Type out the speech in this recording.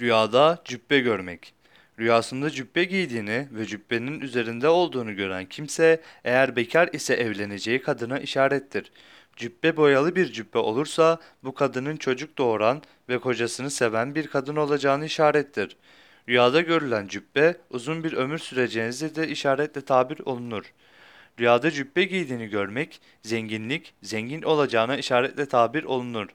Rüyada cübbe görmek. Rüyasında cübbe giydiğini ve cübbenin üzerinde olduğunu gören kimse eğer bekar ise evleneceği kadına işarettir. Cübbe boyalı bir cübbe olursa bu kadının çocuk doğuran ve kocasını seven bir kadın olacağını işarettir. Rüyada görülen cübbe uzun bir ömür süreceğinizi de işaretle tabir olunur. Rüyada cübbe giydiğini görmek zenginlik, zengin olacağına işaretle tabir olunur.